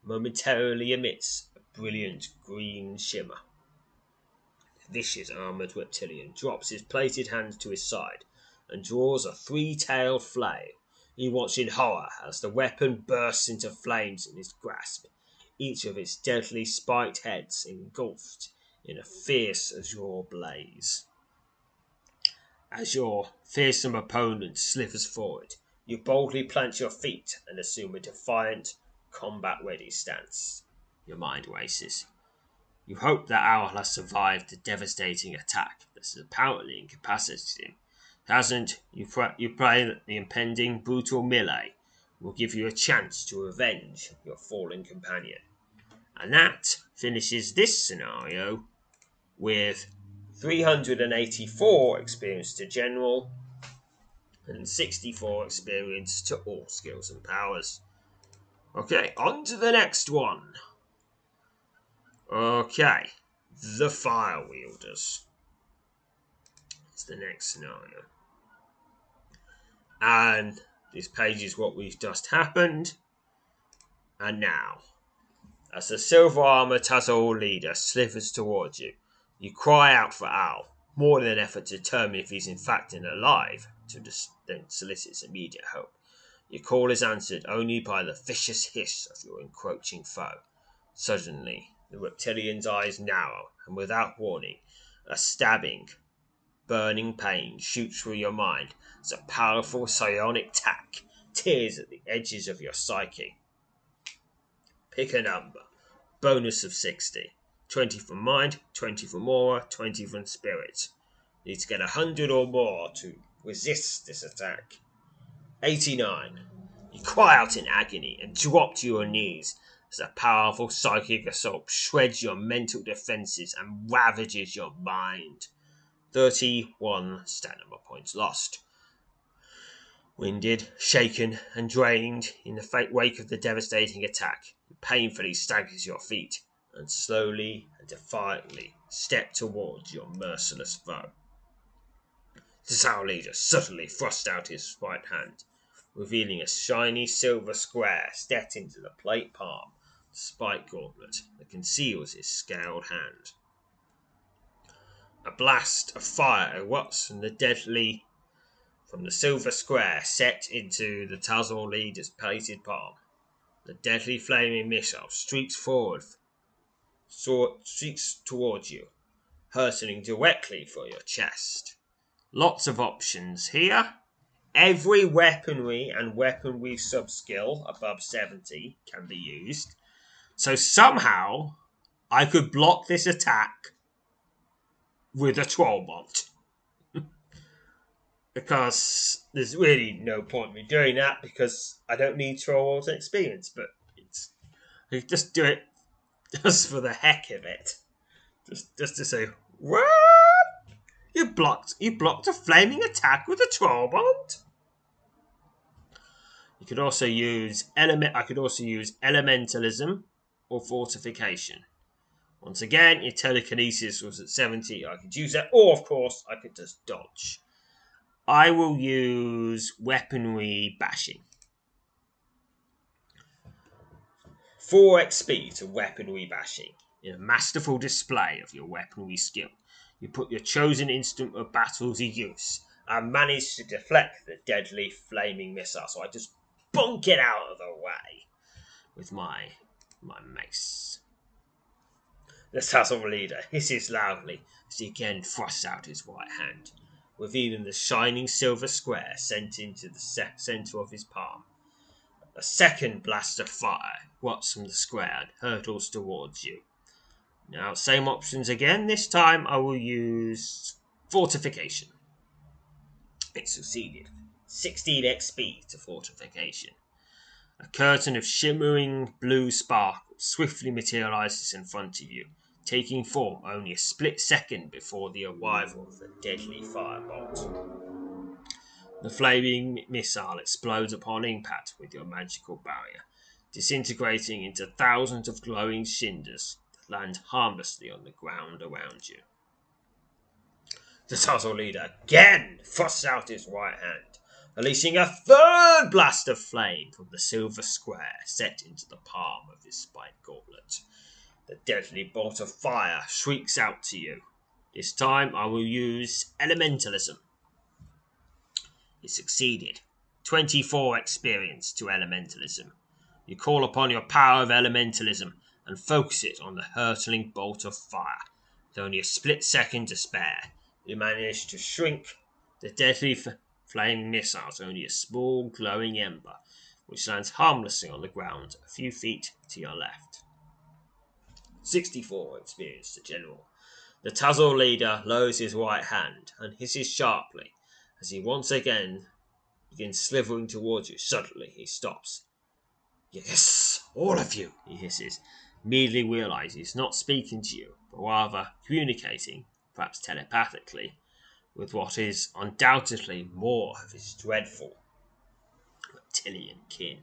momentarily emits a brilliant green shimmer. The vicious armored reptilian drops his plated hand to his side and draws a three-tailed flail. He watches in horror as the weapon bursts into flames in his grasp, each of its deadly spiked heads engulfed in a fierce azure blaze. As your fearsome opponent slithers forward, you boldly plant your feet and assume a defiant, combat ready stance. Your mind races. You hope that Owl has survived the devastating attack that has apparently incapacitated him. Hasn't, you, pr- you pray that the impending brutal melee will give you a chance to avenge your fallen companion. And that finishes this scenario with 384 experience to general and 64 experience to all skills and powers. Okay, on to the next one. Okay, the fire wielders. It's the next scenario. And this page is what we've just happened. And now, as the silver armor Tazal leader slithers towards you, you cry out for Al, more in an effort to determine if he's in fact alive to then solicits immediate help. Your call is answered only by the vicious hiss of your encroaching foe. Suddenly, the reptilian's eyes narrow, and without warning, a stabbing, burning pain shoots through your mind as a powerful psionic tack tears at the edges of your psyche. Pick a number. Bonus of 60. 20 from mind, 20 from aura, 20 from spirit. Need to get 100 or more to resist this attack. 89. You cry out in agony and drop to your knees as a powerful psychic assault shreds your mental defenses and ravages your mind. 31 stamina points lost. Winded, shaken, and drained in the wake of the devastating attack, you painfully staggers your feet and slowly and defiantly step towards your merciless foe. The Sour Leader suddenly thrusts out his right hand, revealing a shiny silver square set into the plate palm of the spike gauntlet that conceals his scaled hand. A blast of fire erupts from the deadly from the silver square set into the Tazor leader's plated palm. The deadly flaming missile streaks forward streaks towards you, hurtling directly for your chest. Lots of options here. Every weaponry and weaponry sub skill above 70 can be used. So somehow I could block this attack with a Trollbolt. Because there's really no point in me doing that because I don't need Trollbolt experience, but it's I just do it (laughs) just for the heck of it. Just just to say, What? You blocked you blocked a flaming attack with a Trollbolt? You could also use element I could also use elementalism or fortification. Once again, your telekinesis was at 70. I could use that, or of course, I could just dodge. I will use weaponry bashing. 4 XP to weaponry bashing. In a masterful display of your weaponry skill, you put your chosen instrument of battle to use and manage to deflect the deadly flaming missile. So I just bunk it out of the way with my my mace. The Tazor leader hisses loudly as he again thrusts out his right hand, revealing the shining silver square sent into the centre of his palm. A second blast of fire erupts from the square and hurtles towards you. Now, same options again. This time I will use fortification. It succeeded. 16 XP to fortification. A curtain of shimmering blue sparkle swiftly materializes in front of you, taking form only a split second before the arrival of the deadly firebolt. The flaming missile explodes upon impact with your magical barrier, disintegrating into thousands of glowing cinders that land harmlessly on the ground around you. The Tazor leader again thrusts out his right hand, releasing a third blast of flame from the silver square set into the palm of his spiked gauntlet. The deadly bolt of fire shrieks out to you. This time I will use elementalism. It succeeded. 24 experience to elementalism. You call upon your power of elementalism and focus it on the hurtling bolt of fire. With only a split second to spare, you manage to shrink the deadly f- flaming to only a small glowing ember, which lands harmlessly on the ground a few feet to your left. 64 experienced to general. The Tazor leader lowers his right hand and hisses sharply as he once again begins slithering towards you. Suddenly he stops. Yes, all of you, he hisses, immediately realizes he's not speaking to you, but rather communicating, perhaps telepathically, with what is undoubtedly more of his dreadful reptilian kin.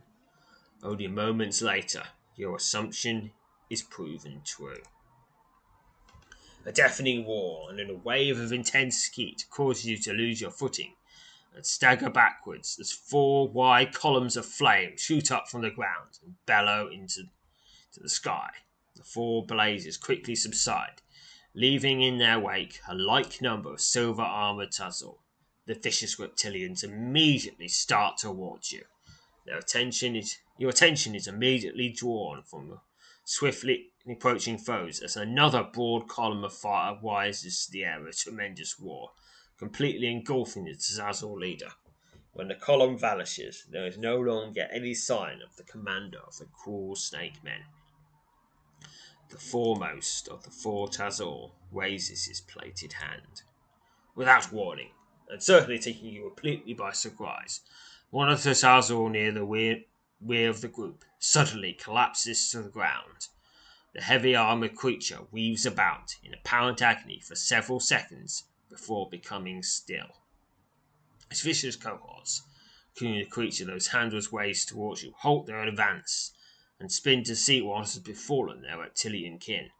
Only moments later, your assumption is proven true. A deafening roar and then a wave of intense heat causes you to lose your footing and stagger backwards as four wide columns of flame shoot up from the ground and bellow into to the sky. The four blazes quickly subside, leaving in their wake a like number of silver armored Tazor. The vicious reptilians immediately start towards you. Their attention is your attention is immediately drawn from the swiftly approaching foes as another broad column of fire rises to the air with tremendous roar, completely engulfing the Tazal leader. When the column vanishes, there is no longer any sign of the commander of the cruel snake men. The foremost of the four Tazor raises his plated hand. Without warning, and certainly taking you completely by surprise, one of the Tazor near the rear, rear of the group suddenly collapses to the ground. The heavy armored creature weaves about in apparent agony for several seconds before becoming still. His vicious cohorts, including the creature those hand was raised towards you, halt their advance and spin to see what has befallen their reptilian kin.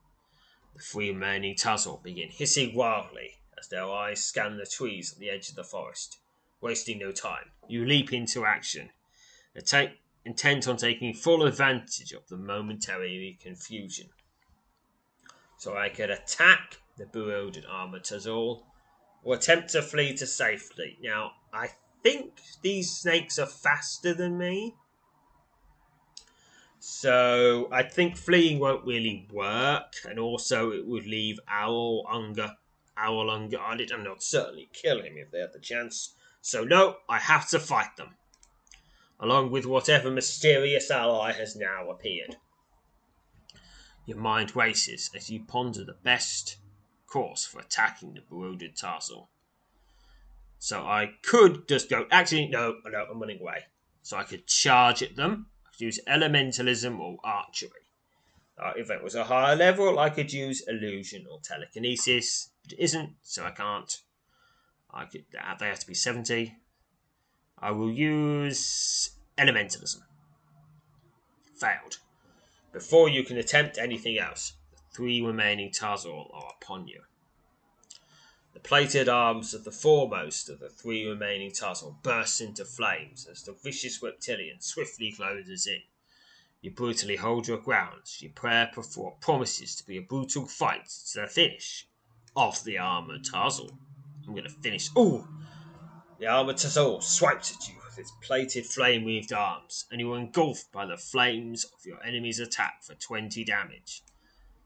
The three remaining Tazor begin hissing wildly as their eyes scan the trees at the edge of the forest. Wasting no time, you leap into action, intent on taking full advantage of the momentary confusion. So I could attack the bewildered armored Tazor or attempt to flee to safety. Now, I think these snakes are faster than me. So I think fleeing won't really work, and also it would leave Owl Unger, Owl it, and not certainly kill him if they had the chance. So no, I have to fight them, along with whatever mysterious ally has now appeared. Your mind races as you ponder the best course for attacking the bewildered Tazor. So I could just go. Actually, no, no, I'm running away. So I could charge at them. I could use elementalism or archery. Uh, if it was a higher level, I could use illusion or telekinesis. But it isn't, so I can't. I could. They have to be seventy. I will use elementalism. Failed. Before you can attempt anything else, the three remaining Tazor are upon you. The plated arms of the foremost of the three remaining Tazor burst into flames as the vicious reptilian swiftly closes in. You brutally hold your ground your prayer before promises to be a brutal fight to the finish of the armored Tazor. I'm going to finish. Ooh! The armored swipes at you with its plated flame wreathed arms, and you are engulfed by the flames of your enemy's attack for 20 damage.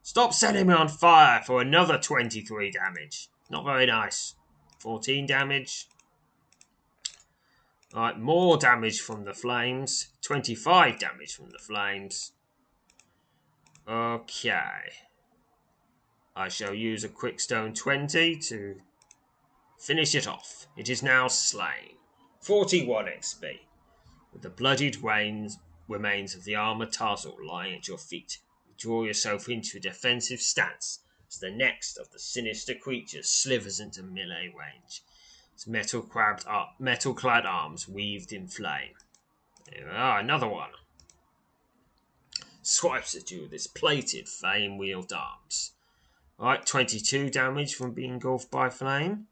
Stop setting me on fire for another 23 damage. Not very nice. 14 damage. Alright, more damage from the flames. 25 damage from the flames. Okay. I shall use a quick stone 20 to finish it off. It is now slain. 41 XP. With the bloodied remains of the armored Tazor lying at your feet draw yourself into a defensive stance as the next of the sinister creatures slithers into melee range. Its metal clad, metal clad arms weaved in flame. There are, another one. Swipes at you with its plated flame wheeled arms. Alright, 22 damage from being engulfed by flame.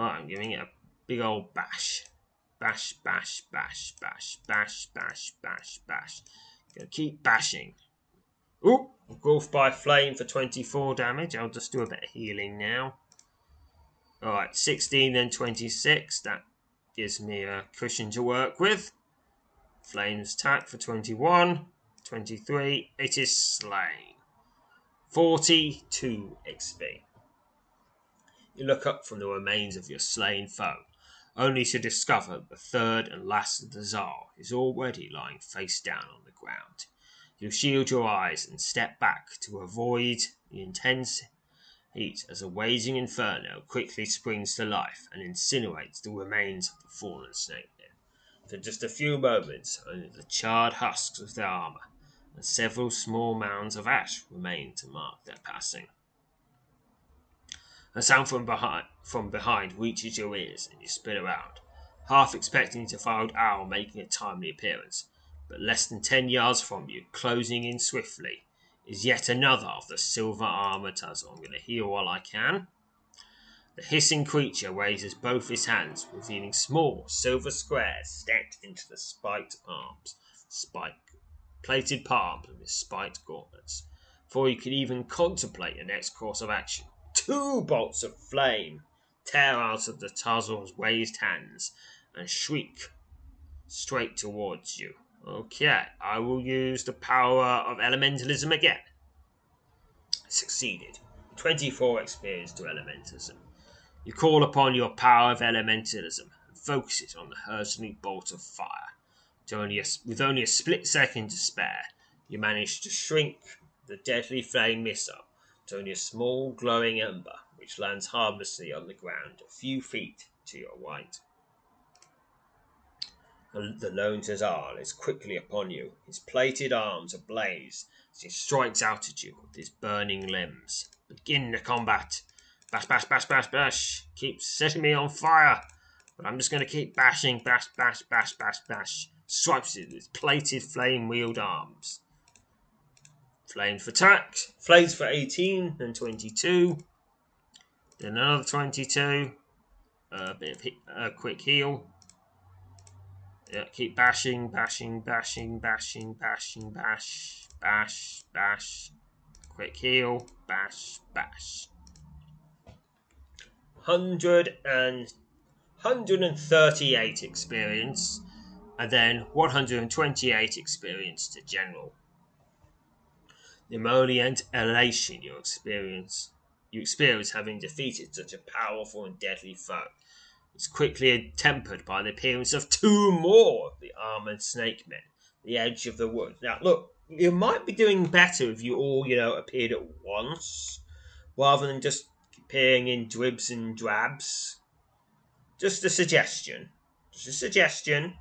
I'm giving it a big old bash. Bash, bash, bash, bash, bash, bash, bash, bash. Gonna keep bashing. Ooh, growth by flame for 24 damage. I'll just do a bit of healing now. Alright, 16 then 26. That gives me a cushion to work with. Flames attack for 21. 23. It is slain. 42 XP. You look up from the remains of your slain foe, only to discover the third and last of the Tsar is already lying face down on the ground. You shield your eyes and step back to avoid the intense heat as a raging inferno quickly springs to life and incinerates the remains of the fallen snake For just a few moments, only the charred husks of their armor and several small mounds of ash remain to mark their passing. A sound from behind, from behind reaches your ears and you spin around, half expecting to find Owl making a timely appearance but less than ten yards from you, closing in swiftly, is yet another of the silver armored. I'm going to heal while I can. The hissing creature raises both his hands, revealing small silver squares stacked into the spiked palms, spike plated palms with spiked gauntlets. Before you can even contemplate the next course of action, two bolts of flame tear out of the Tazor's raised hands and shriek straight towards you. Okay, I will use the power of elementalism again. Succeeded. 24 experience to elementalism. You call upon your power of elementalism and focus it on the hurtling bolt of fire. Only a, with only a split second to spare, you manage to shrink the deadly flame missile to only a small glowing ember which lands harmlessly on the ground a few feet to your right. The lone Tazal is quickly upon you, his plated arms ablaze as he strikes out at you with his burning limbs. Begin the combat. Bash, bash, bash, bash, bash. Keep setting me on fire. But I'm just going to keep bashing, bash, bash, bash, bash, bash. Stripes it with his plated flame wheeled arms. Flames for tax. Flames for 18 and 22. Then another 22. A bit of a quick heal. Yeah, keep bashing, bashing, bashing, bashing, bashing, bash, bash, bash. Quick heal, bash, bash. 100 and 138 experience, and then 128 experience to general. Emollient elation you experience you experience having defeated such a powerful and deadly foe is quickly tempered by the appearance of two more of the armored snake men, the edge of the wood. Now, look, you might be doing better if you all, you know, appeared at once, rather than just appearing in dribs and drabs. Just a suggestion. Just a suggestion.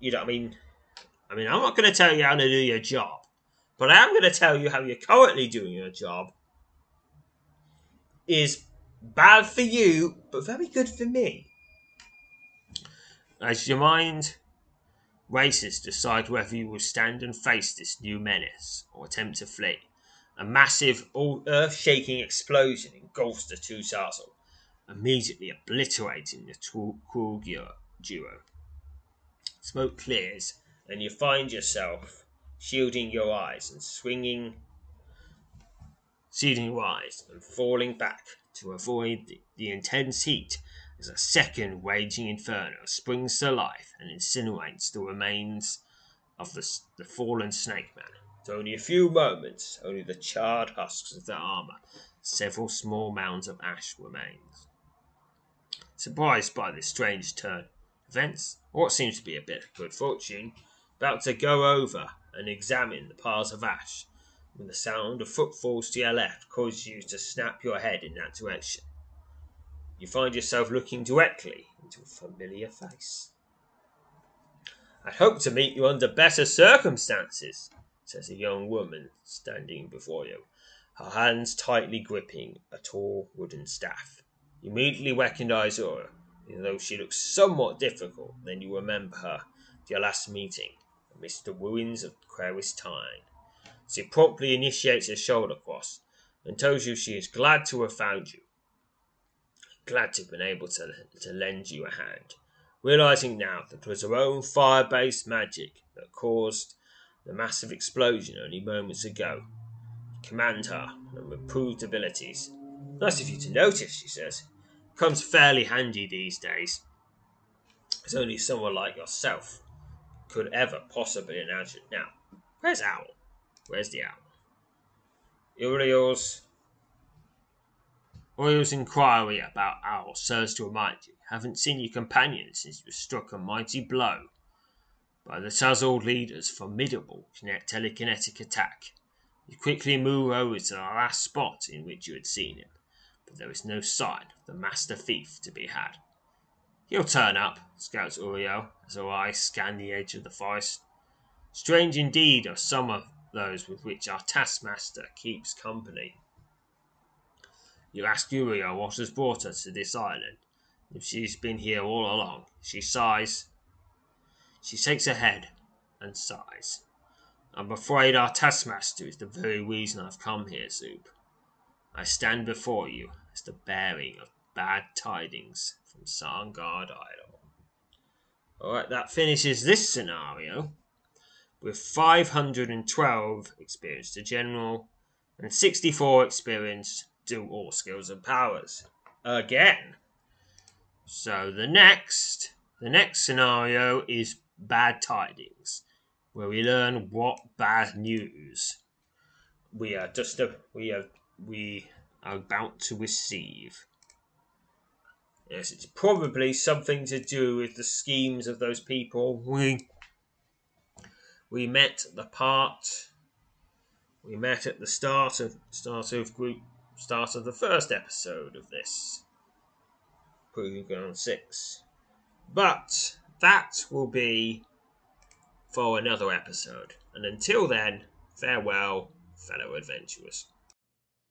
You know, what I mean, I mean, I'm not going to tell you how to do your job, but I am going to tell you how you're currently doing your job is Bad for you, but very good for me. As your mind races decide whether you will stand and face this new menace or attempt to flee, a massive, earth shaking explosion engulfs the two Zazzle, immediately obliterating the cruel duo. Smoke clears, and you find yourself shielding your eyes and swinging, shielding eyes and falling back to avoid the, the intense heat as a second raging inferno springs to life and incinerates the remains of the, the fallen snake man. It's only a few moments, only the charred husks of their armor, several small mounds of ash remains. Surprised by this strange turn of events, what seems to be a bit of good fortune, about to go over and examine the piles of ash when the sound of footfalls to your left causes you to snap your head in that direction. You find yourself looking directly into a familiar face. I'd hoped to meet you under better circumstances, says a young woman standing before you, her hands tightly gripping a tall wooden staff. You immediately recognize her, even though she looks somewhat difficult than you remember her at your last meeting the ruins of Queris Tyne. She promptly initiates a shoulder cross and tells you she is glad to have found you. Glad to have been able to, to lend you a hand, realizing now that it was her own fire based magic that caused the massive explosion only moments ago. Command her and improved abilities. Nice of you to notice, she says. Comes fairly handy these days. It's only someone like yourself could ever possibly imagine. Now, where's Owl? Where's the owl? Uriel's Uriel's inquiry about Owl serves to remind you, haven't seen your companion since you struck a mighty blow by the Tazald leader's formidable telekinetic attack. You quickly move over to the last spot in which you had seen him, but there is no sign of the master thief to be had. He'll turn up, scouts Uriel, as her eyes scan the edge of the forest. Strange indeed are some of those with which our taskmaster keeps company. You ask Uriel what has brought her to this island. If she's been here all along, she sighs. She shakes her head and sighs. I'm afraid our taskmaster is the very reason I've come here, Zoop. I stand before you as the bearing of bad tidings from Sarngard Idol. Alright, that finishes this scenario with 512 experience to general and 64 experience to all skills and powers. again. So the next the next scenario is bad tidings, where we learn what bad news we are just a, we are we are about to receive. Yes, it's probably something to do with the schemes of those people we we met the part we met at the start of start of group start of the first episode of this Ground Six. But that will be for another episode. And until then, farewell, fellow adventurers.